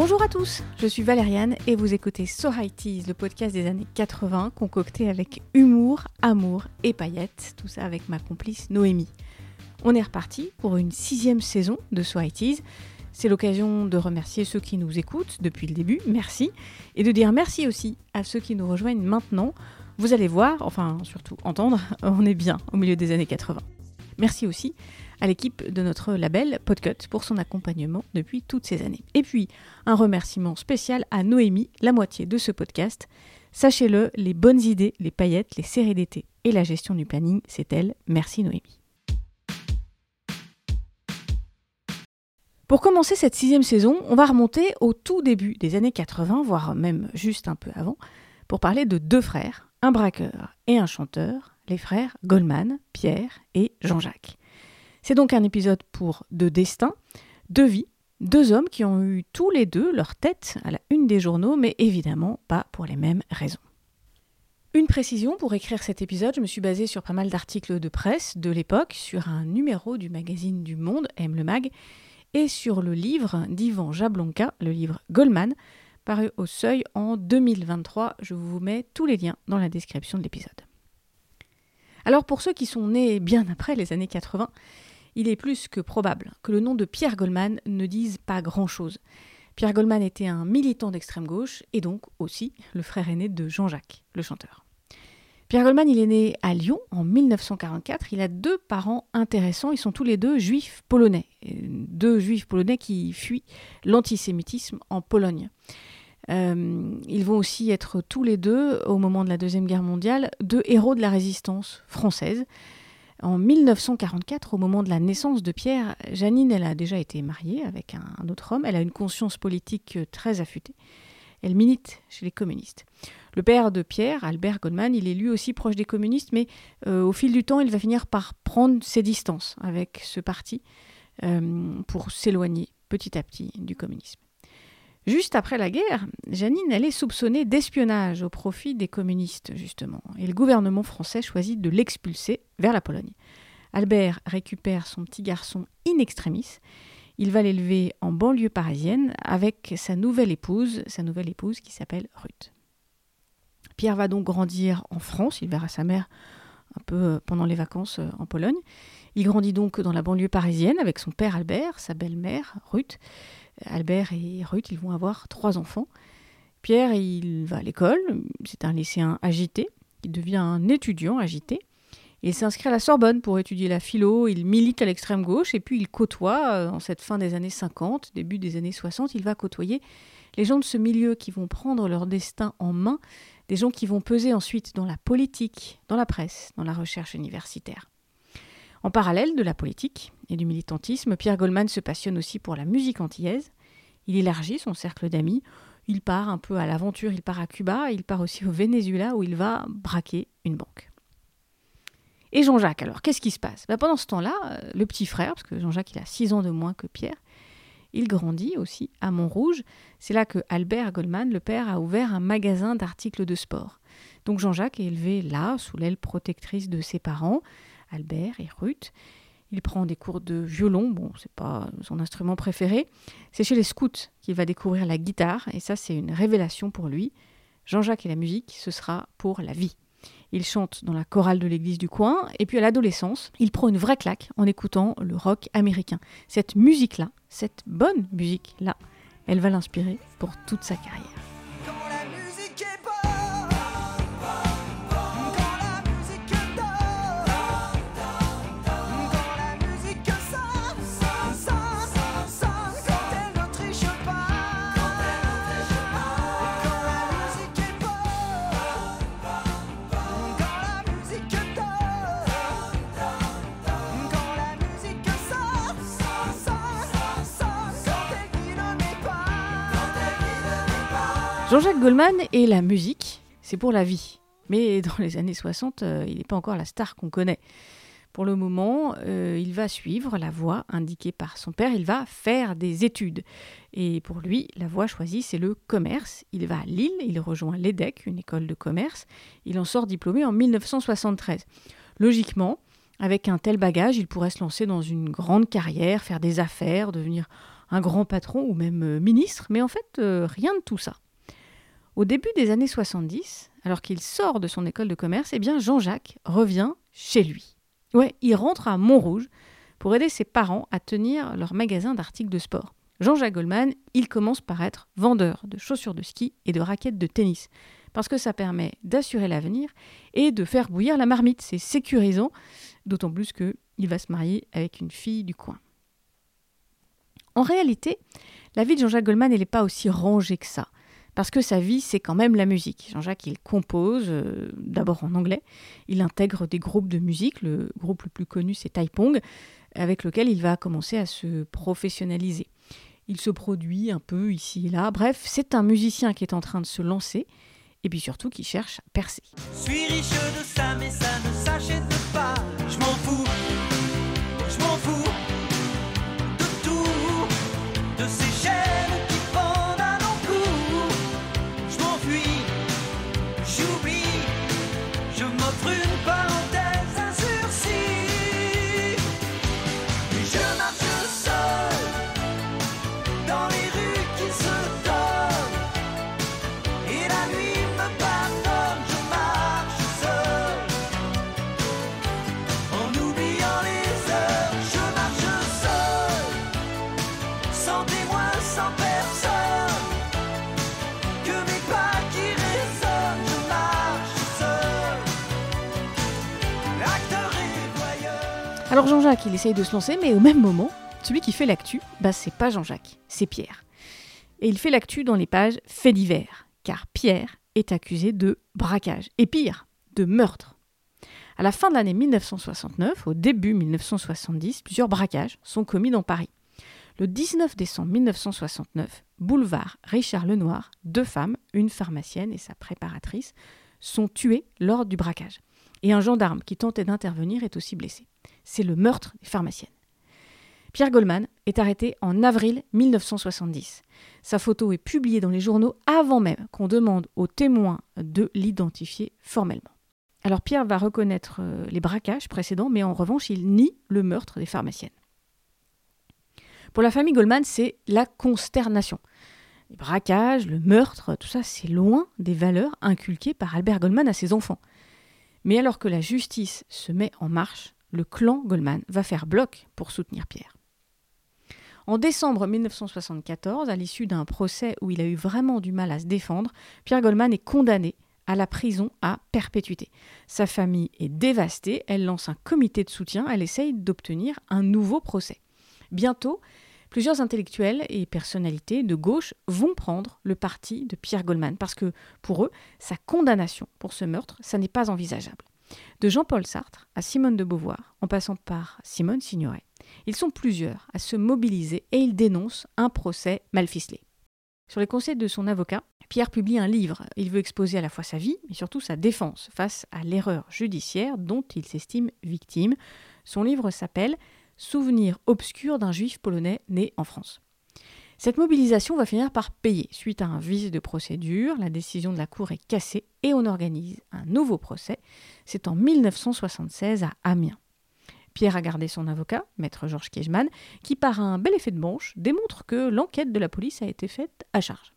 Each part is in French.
Bonjour à tous, je suis Valériane et vous écoutez So le podcast des années 80 concocté avec humour, amour et paillettes, tout ça avec ma complice Noémie. On est reparti pour une sixième saison de So C'est l'occasion de remercier ceux qui nous écoutent depuis le début, merci, et de dire merci aussi à ceux qui nous rejoignent maintenant. Vous allez voir, enfin surtout entendre, on est bien au milieu des années 80. Merci aussi à l'équipe de notre label Podcut pour son accompagnement depuis toutes ces années. Et puis, un remerciement spécial à Noémie, la moitié de ce podcast. Sachez-le, les bonnes idées, les paillettes, les séries d'été et la gestion du planning, c'est elle. Merci Noémie. Pour commencer cette sixième saison, on va remonter au tout début des années 80, voire même juste un peu avant, pour parler de deux frères, un braqueur et un chanteur, les frères Goldman, Pierre et Jean-Jacques. C'est donc un épisode pour deux destins, deux vies, deux hommes qui ont eu tous les deux leur tête à la une des journaux, mais évidemment pas pour les mêmes raisons. Une précision, pour écrire cet épisode, je me suis basée sur pas mal d'articles de presse de l'époque, sur un numéro du magazine du Monde, M le Mag, et sur le livre d'Ivan Jablonka, le livre Goldman, paru au Seuil en 2023. Je vous mets tous les liens dans la description de l'épisode. Alors pour ceux qui sont nés bien après les années 80, il est plus que probable que le nom de Pierre Goldman ne dise pas grand-chose. Pierre Goldman était un militant d'extrême gauche et donc aussi le frère aîné de Jean-Jacques, le chanteur. Pierre Goldman, il est né à Lyon en 1944. Il a deux parents intéressants. Ils sont tous les deux juifs polonais. Deux juifs polonais qui fuient l'antisémitisme en Pologne. Euh, ils vont aussi être tous les deux, au moment de la Deuxième Guerre mondiale, deux héros de la résistance française. En 1944, au moment de la naissance de Pierre, Janine, elle a déjà été mariée avec un, autre homme. Elle a une conscience politique euh, très affûtée. Elle milite chez les communistes. Le père de Pierre, Albert Goldman, il est lui aussi proche des communistes, mais euh, au fil du temps, il va finir par prendre ses distances avec ce parti euh, pour s'éloigner petit à petit du communisme. Juste après la guerre, Janine, elle est soupçonnée d'espionnage au profit des communistes, justement, et le gouvernement français choisit de l'expulser vers la Pologne. Albert récupère son petit garçon in extremis. Il va l'élever en banlieue parisienne avec sa nouvelle épouse, sa nouvelle épouse qui s'appelle Ruth. Pierre va donc grandir en France, il verra sa mère un peu euh, pendant les vacances euh, en Pologne. Il grandit donc dans la banlieue parisienne avec son père Albert, sa belle-mère Ruth. Albert et Ruth, ils vont avoir trois enfants. Pierre, il va à l'école, c'est un lycéen agité, il devient un étudiant agité. Il s'inscrit à la Sorbonne pour étudier la philo, il milite à l'extrême gauche et puis il côtoie, euh, en cette fin des années 50, début des années 60, il va côtoyer les gens de ce milieu qui vont prendre leur destin en main, des gens qui vont peser ensuite dans la politique, dans la presse, dans la recherche universitaire. En parallèle de la politique et du militantisme, Pierre Goldman se passionne aussi pour la musique antillaise. Il élargit son cercle d'amis. Il part un peu à l'aventure, il part à Cuba, il part aussi au Venezuela où il va braquer une banque. Et Jean-Jacques, alors, qu'est-ce qui se passe? Ben, Pendant ce temps-là, euh, le petit frère, parce que Jean-Jacques il a 6 ans de moins que Pierre, il grandit aussi à Montrouge. C'est là que Albert Goldman, le père, a ouvert un magasin d'articles de sport. Donc Jean-Jacques est élevé là, sous l'aile protectrice de ses parents. Albert et Ruth. Il prend des cours de violon, bon, c'est pas son instrument préféré. C'est chez les scouts qu'il va découvrir la guitare, et ça, c'est une révélation pour lui. Jean-Jacques et la musique, ce sera pour la vie. Il chante dans la chorale de l'église du coin, et puis à l'adolescence, il prend une vraie claque en écoutant le rock américain. Cette musique-là, cette bonne musique-là, elle va l'inspirer pour toute sa carrière. Jean-Jacques Goldman et la musique, c'est pour la vie. Mais dans les années 60, euh, il n'est pas encore la star qu'on connaît. Pour le moment, euh, il va suivre la voie indiquée par son père, il va faire des études. Et pour lui, la voie choisie, c'est le commerce. Il va à Lille, il rejoint l'EDEC, une école de commerce. Il en sort diplômé en 1973. Logiquement, avec un tel bagage, il pourrait se lancer dans une grande carrière, faire des affaires, devenir un grand patron ou même euh, ministre, mais en fait, rien de tout ça. Au début des années 70, alors qu'il sort de son école de commerce, eh bien Jean-Jacques revient chez lui. Ouais, il rentre à Montrouge pour aider ses parents à tenir leur magasin d'articles de sport. Jean-Jacques Goldman, il commence par être vendeur de chaussures de ski et de raquettes de tennis, parce que ça permet d'assurer l'avenir et de faire bouillir la marmite. C'est sécurisant, d'autant plus qu'il va se marier avec une fille du coin. En réalité, la vie de Jean-Jacques Goldman, elle n'est pas aussi rangée que ça. Parce que sa vie, c'est quand même la musique. Jean-Jacques, il compose, euh, d'abord en anglais. Il intègre des groupes de musique. Le groupe le plus connu, c'est Taipong, avec lequel il va commencer à se professionnaliser. Il se produit un peu ici et là. Bref, c'est un musicien qui est en train de se lancer et puis surtout qui cherche à percer. Suis riche de ça, mais ça ne s'achète Alors Jean-Jacques, il essaye de se lancer, mais au même moment, celui qui fait l'actu, bah, c'est pas Jean-Jacques, c'est Pierre. Et il fait l'actu dans les pages faits divers, car Pierre est accusé de braquage, et pire, de meurtre. À la fin de l'année 1969, au début 1970, plusieurs braquages sont commis dans Paris. Le 19 décembre 1969, boulevard Richard Lenoir, deux femmes, une pharmacienne et sa préparatrice, sont tuées lors du braquage. Et un gendarme qui tentait d'intervenir est aussi blessé. C'est le meurtre des pharmaciennes. Pierre Goldman est arrêté en avril 1970. Sa photo est publiée dans les journaux avant même qu'on demande aux témoins de l'identifier formellement. Alors Pierre va reconnaître euh, les braquages précédents, mais en revanche, il nie le meurtre des pharmaciennes. Pour la famille Goldman, c'est la consternation. Les braquages, le meurtre, tout ça, c'est loin des valeurs inculquées par Albert Goldman à ses enfants. Mais alors que la justice se met en marche, le clan Goldman va faire bloc pour soutenir Pierre. En décembre 1974, à l'issue d'un procès où il a eu vraiment du mal à se défendre, Pierre Goldman est condamné à la prison à perpétuité. Sa famille est dévastée, elle lance un comité de soutien, elle essaye d'obtenir un nouveau procès. Bientôt, plusieurs intellectuels et personnalités de gauche vont prendre le parti de Pierre Goldman parce que pour eux, sa condamnation pour ce meurtre, ça n'est pas envisageable. De Jean-Paul Sartre à Simone de Beauvoir, en passant par Simone Signoret, ils sont plusieurs à se mobiliser et ils dénoncent un procès mal ficelé. Sur les conseils de son avocat, Pierre publie un livre. Il veut exposer à la fois sa vie, mais surtout sa défense face à l'erreur judiciaire dont il s'estime victime. Son livre s'appelle Souvenir obscur d'un juif polonais né en France. Cette mobilisation va finir par payer. Suite à un vice de procédure, la décision de la Cour est cassée et on organise un nouveau procès. C'est en 1976 à Amiens. Pierre a gardé son avocat, maître Georges Kiechman, qui par un bel effet de manche démontre que l'enquête de la police a été faite à charge.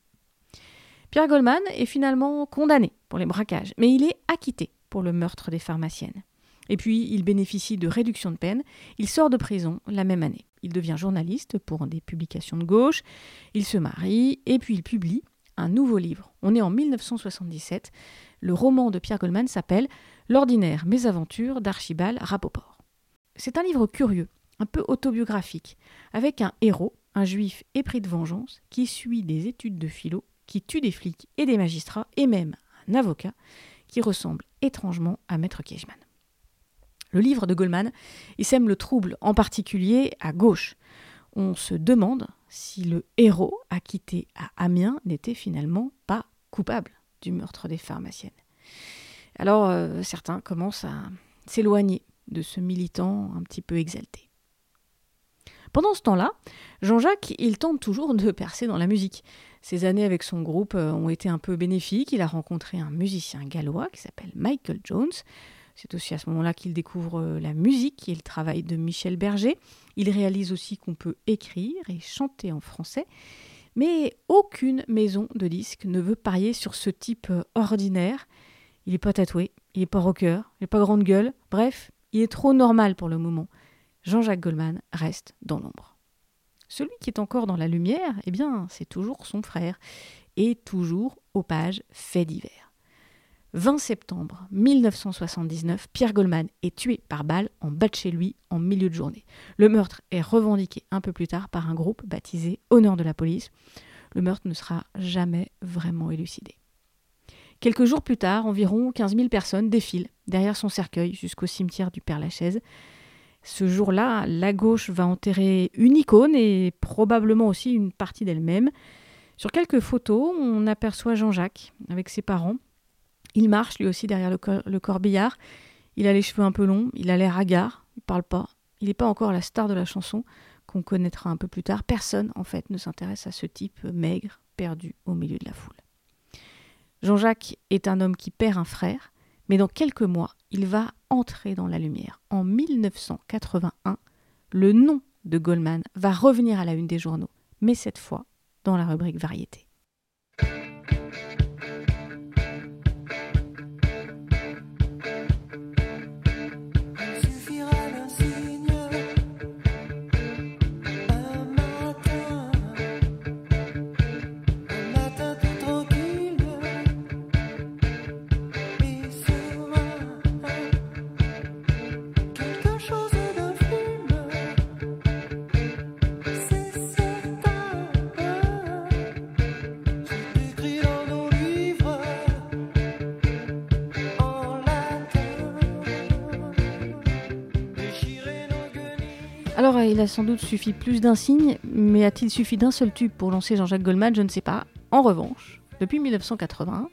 Pierre Goldman est finalement condamné pour les braquages, mais il est acquitté pour le meurtre des pharmaciennes. Et puis, il bénéficie de réduction de peine. Il sort de prison la même année. Il devient journaliste pour des publications de gauche. Il se marie et puis il publie un nouveau livre. On est en 1977. Le roman de Pierre Goldman s'appelle L'ordinaire mésaventures d'Archibald Rapoport. C'est un livre curieux, un peu autobiographique, avec un héros, un juif épris de vengeance, qui suit des études de philo, qui tue des flics et des magistrats, et même un avocat, qui ressemble étrangement à Maître Kiechman. Le livre de Goldman, il sème le trouble, en particulier à gauche. On se demande si le héros acquitté à Amiens n'était finalement pas coupable du meurtre des pharmaciennes. Alors euh, certains commencent à s'éloigner de ce militant un petit peu exalté. Pendant ce temps-là, Jean-Jacques, il tente toujours de percer dans la musique. Ses années avec son groupe euh, ont été un peu bénéfiques. Il a rencontré un musicien gallois qui s'appelle Michael Jones. C'est aussi à ce moment-là qu'il découvre euh, la musique et le travail de Michel Berger. Il réalise aussi qu'on peut écrire et chanter en français. Mais aucune maison de disques ne veut parier sur ce type euh, ordinaire. Il n'est pas tatoué, il n'est pas rocker, il n'est pas grande gueule. Bref, il est trop normal pour le moment. Jean-Jacques Goldman reste dans l'ombre. Celui qui est encore dans la lumière, eh bien, c'est toujours son frère, et toujours aux pages faits divers. 20 septembre 1979, Pierre Goldman est tué par balle en bas de chez lui en milieu de journée. Le meurtre est revendiqué un peu plus tard par un groupe baptisé Honneur de la police. Le meurtre ne sera jamais vraiment élucidé. Quelques jours plus tard, environ 15 000 personnes défilent derrière son cercueil jusqu'au cimetière du Père-Lachaise. Ce jour-là, la gauche va enterrer une icône et probablement aussi une partie d'elle-même. Sur quelques photos, on aperçoit Jean-Jacques avec ses parents. Il marche lui aussi derrière le, corbillard. Il a les cheveux un peu longs, il a l'air hagard, il parle pas. Il n'est pas encore la star de la chanson qu'on connaîtra un peu plus tard. Personne, en fait, ne s'intéresse à ce type maigre, perdu au milieu de la foule. Jean-Jacques est un homme qui perd un frère, mais dans quelques mois, il va entrer dans la lumière. En 1981, le nom de Goldman va revenir à la une des journaux, mais cette fois dans la rubrique variété. Il a sans doute suffi plus d'un signe, mais a-t-il suffi d'un seul tube pour lancer Jean-Jacques Goldman Je ne sais pas. En revanche, depuis 1980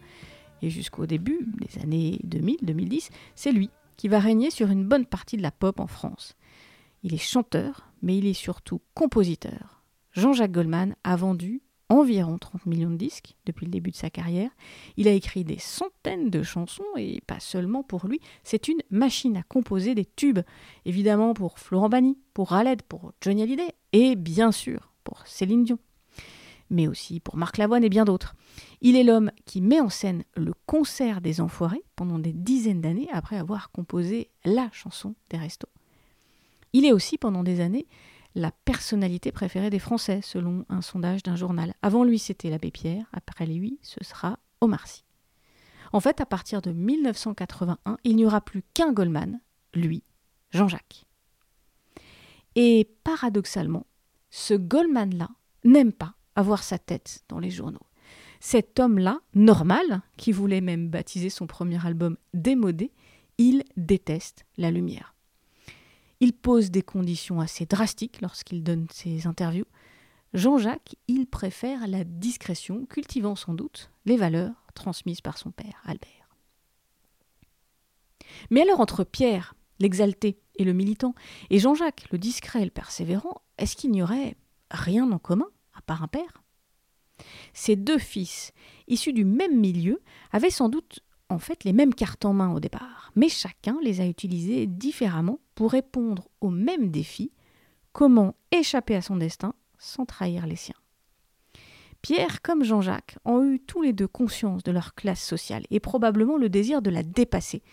et jusqu'au début des années 2000-2010, c'est lui qui va régner sur une bonne partie de la pop en France. Il est chanteur, mais il est surtout compositeur. Jean-Jacques Goldman a vendu environ 30 millions de disques depuis le début de sa carrière. Il a écrit des centaines de chansons et pas seulement pour lui, c'est une machine à composer des tubes, évidemment pour Florent Bany, pour Raled, pour Johnny Hallyday et bien sûr pour Céline Dion, mais aussi pour Marc Lavoine et bien d'autres. Il est l'homme qui met en scène le concert des Enfoirés pendant des dizaines d'années après avoir composé la chanson des restos. Il est aussi pendant des années la personnalité préférée des Français, selon un sondage d'un journal. Avant lui, c'était l'abbé Pierre, après lui, ce sera Omar Sy. En fait, à partir de 1981, il n'y aura plus qu'un Goldman, lui, Jean-Jacques. Et paradoxalement, ce Goldman-là n'aime pas avoir sa tête dans les journaux. Cet homme-là, normal, qui voulait même baptiser son premier album démodé, il déteste la lumière. Il pose des conditions assez drastiques lorsqu'il donne ses interviews. Jean-Jacques, il préfère la discrétion, cultivant sans doute les valeurs transmises par son père, Albert. Mais alors entre Pierre, l'exalté et le militant, et Jean-Jacques, le discret et le persévérant, est-ce qu'il n'y aurait rien en commun, à part un père? Ces deux fils, issus du même milieu, avaient sans doute en fait les mêmes cartes en main au départ, mais chacun les a utilisées différemment pour répondre au même défi comment échapper à son destin sans trahir les siens. Pierre comme Jean-Jacques ont eu tous les deux conscience de leur classe sociale et probablement le désir de la dépasser.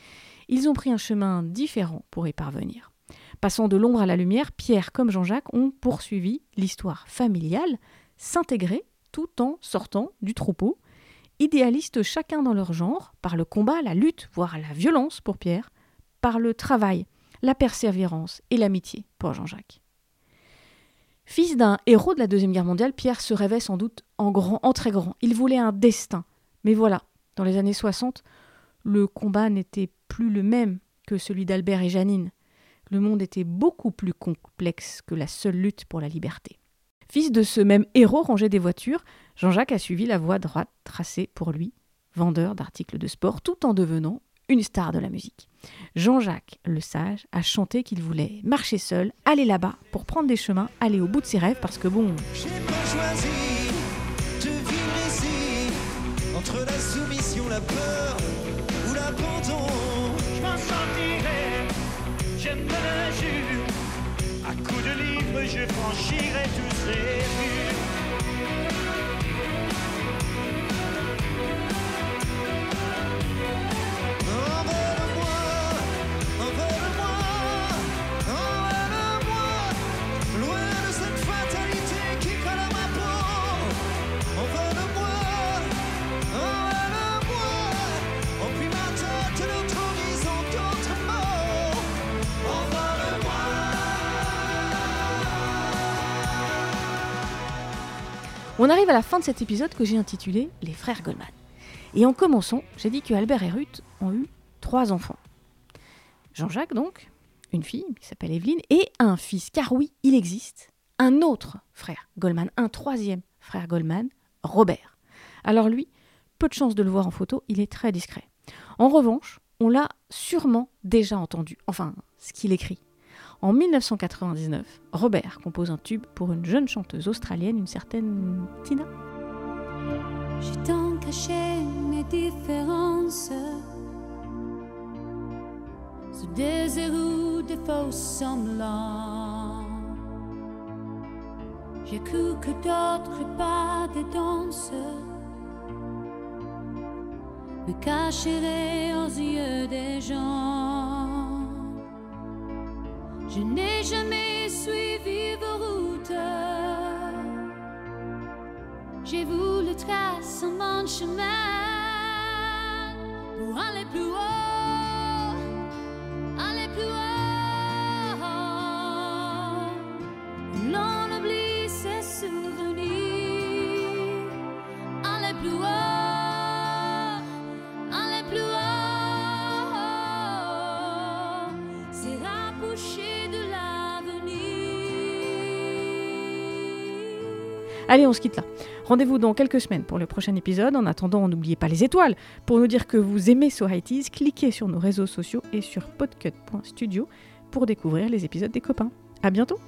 Ils ont pris un chemin différent pour y parvenir. Passant de l'ombre à la lumière, Pierre comme Jean-Jacques ont poursuivi l'histoire familiale, s'intégrer tout en sortant du troupeau idéalistes chacun dans leur genre, par le combat, la lutte, voire la violence pour Pierre, par le travail, la persévérance et l'amitié pour Jean-Jacques. Fils d'un héros de la Deuxième Guerre mondiale, Pierre se rêvait sans doute en grand, en très grand. Il voulait un destin. Mais voilà, dans les années 60, le combat n'était plus le même que celui d'Albert et Janine. Le monde était beaucoup plus complexe que la seule lutte pour la liberté. Fils de ce même héros rangé des voitures, Jean-Jacques a suivi la voie droite tracée pour lui, vendeur d'articles de sport, tout en devenant une star de la musique. Jean-Jacques, le sage, a chanté qu'il voulait marcher seul, aller là-bas pour prendre des chemins, aller au bout de ses rêves, parce que bon. J'ai pas choisi de vivre ici, entre la soumission, la peur ou l'abandon. Je me le jure. À coups de livres, je franchirai tous ces murs. On arrive à la fin de cet épisode que j'ai intitulé Les frères Goldman. Et en commençant, j'ai dit que Albert et Ruth ont eu trois enfants. Jean-Jacques donc, une fille qui s'appelle Evelyne, et un fils, car oui, il existe, un autre frère Goldman, un troisième frère Goldman, Robert. Alors lui, peu de chance de le voir en photo, il est très discret. En revanche, on l'a sûrement déjà entendu, enfin, ce qu'il écrit. En 1999, Robert compose un tube pour une jeune chanteuse australienne, une certaine Tina. J'ai tant caché mes différences. Sous des ou des faux semblants. J'ai cru que d'autres pas des danses Me cacheraient aux yeux des gens Je n'ai jamais suivi vos routes. J'ai voulu tracer mon chemin pour aller plus haut, Allez, on se quitte là. Rendez-vous dans quelques semaines pour le prochain épisode. En attendant, n'oubliez pas les étoiles. Pour nous dire que vous aimez So cliquez sur nos réseaux sociaux et sur podcut.studio pour découvrir les épisodes des copains. À bientôt